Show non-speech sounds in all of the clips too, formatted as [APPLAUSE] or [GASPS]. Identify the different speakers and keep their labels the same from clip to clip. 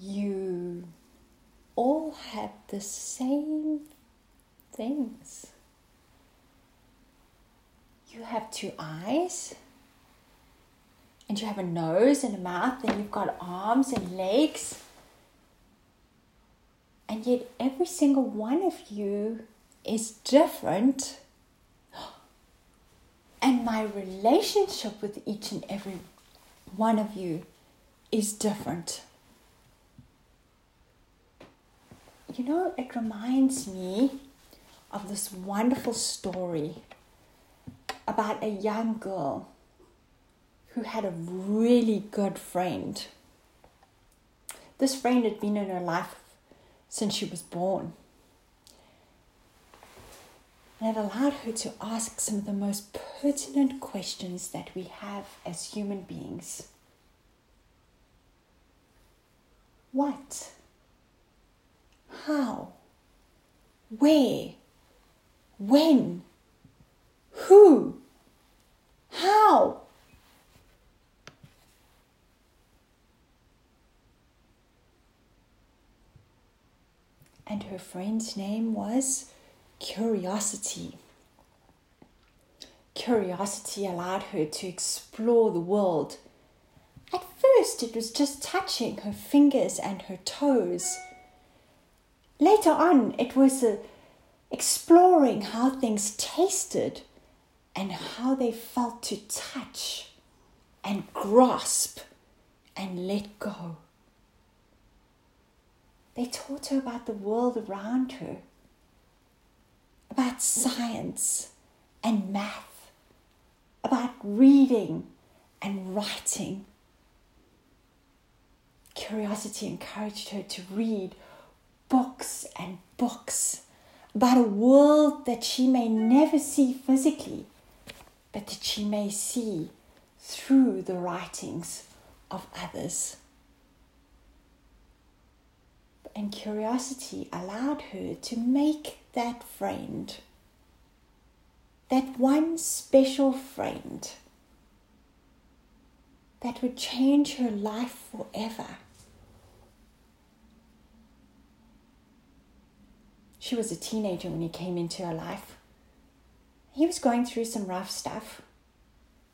Speaker 1: you all have the same things. You have two eyes, and you have a nose and a mouth, and you've got arms and legs. And yet, every single one of you is different. [GASPS] And my relationship with each and every one of you is different. You know, it reminds me of this wonderful story about a young girl who had a really good friend. This friend had been in her life since she was born. And it allowed her to ask some of the most pertinent questions that we have as human beings. What? How? Where? When? Who? How? And her friend's name was Curiosity. Curiosity allowed her to explore the world. At first, it was just touching her fingers and her toes. Later on, it was uh, exploring how things tasted and how they felt to touch and grasp and let go. They taught her about the world around her, about science and math, about reading and writing. Curiosity encouraged her to read books and books about a world that she may never see physically, but that she may see through the writings of others. And curiosity allowed her to make that friend, that one special friend that would change her life forever. She was a teenager when he came into her life. He was going through some rough stuff.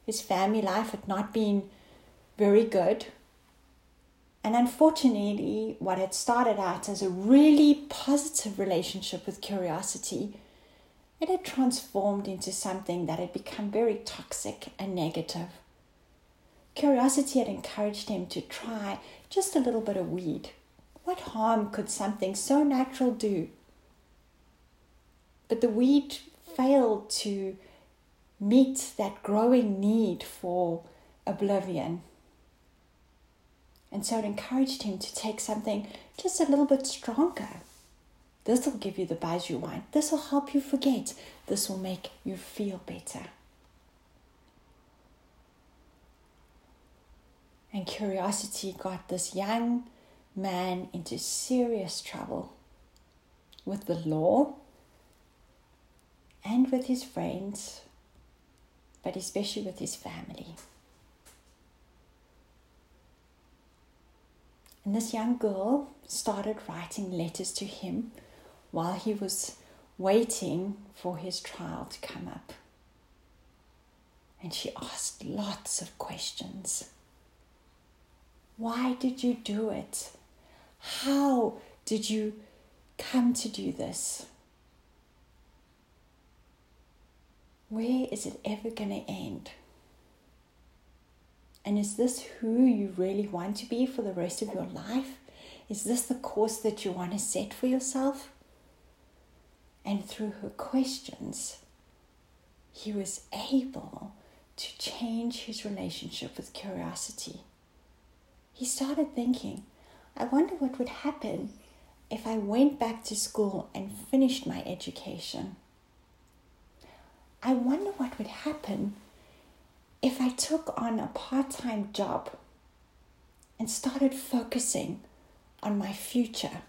Speaker 1: His family life had not been very good. And unfortunately, what had started out as a really positive relationship with curiosity, it had transformed into something that had become very toxic and negative. Curiosity had encouraged him to try just a little bit of weed. What harm could something so natural do? But the weed failed to meet that growing need for oblivion. And so it encouraged him to take something just a little bit stronger. This will give you the buzz you want. This will help you forget. This will make you feel better. And curiosity got this young man into serious trouble with the law and with his friends, but especially with his family. And this young girl started writing letters to him while he was waiting for his trial to come up. And she asked lots of questions. Why did you do it? How did you come to do this? Where is it ever going to end? And is this who you really want to be for the rest of your life? Is this the course that you want to set for yourself? And through her questions, he was able to change his relationship with curiosity. He started thinking, I wonder what would happen if I went back to school and finished my education. I wonder what would happen if I took on a part time job and started focusing on my future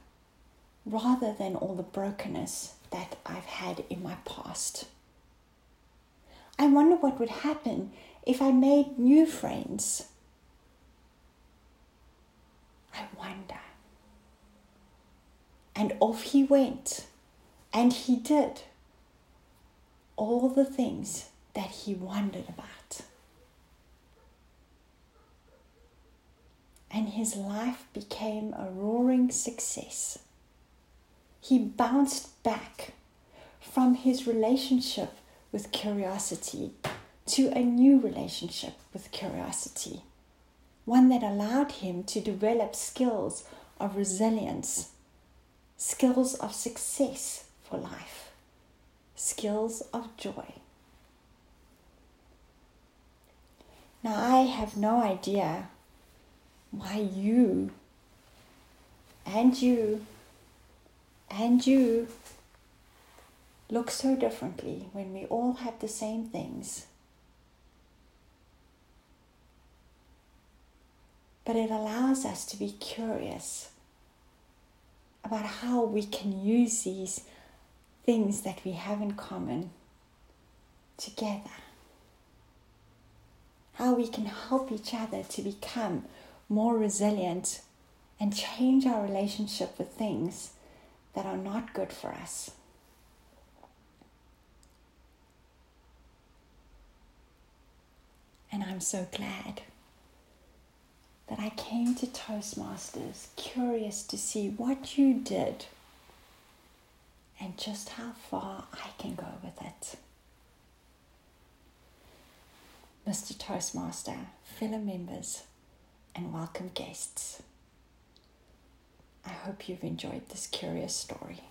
Speaker 1: rather than all the brokenness that I've had in my past. I wonder what would happen if I made new friends. I wonder. And off he went. And he did all the things that he wondered about. And his life became a roaring success. He bounced back from his relationship with curiosity to a new relationship with curiosity, one that allowed him to develop skills of resilience, skills of success for life, skills of joy. Now, I have no idea why you and you and you look so differently when we all have the same things. But it allows us to be curious about how we can use these things that we have in common together. How we can help each other to become more resilient and change our relationship with things that are not good for us. And I'm so glad that I came to Toastmasters curious to see what you did and just how far I can go with it. Mr. Toastmaster, fellow members, and welcome guests. I hope you've enjoyed this curious story.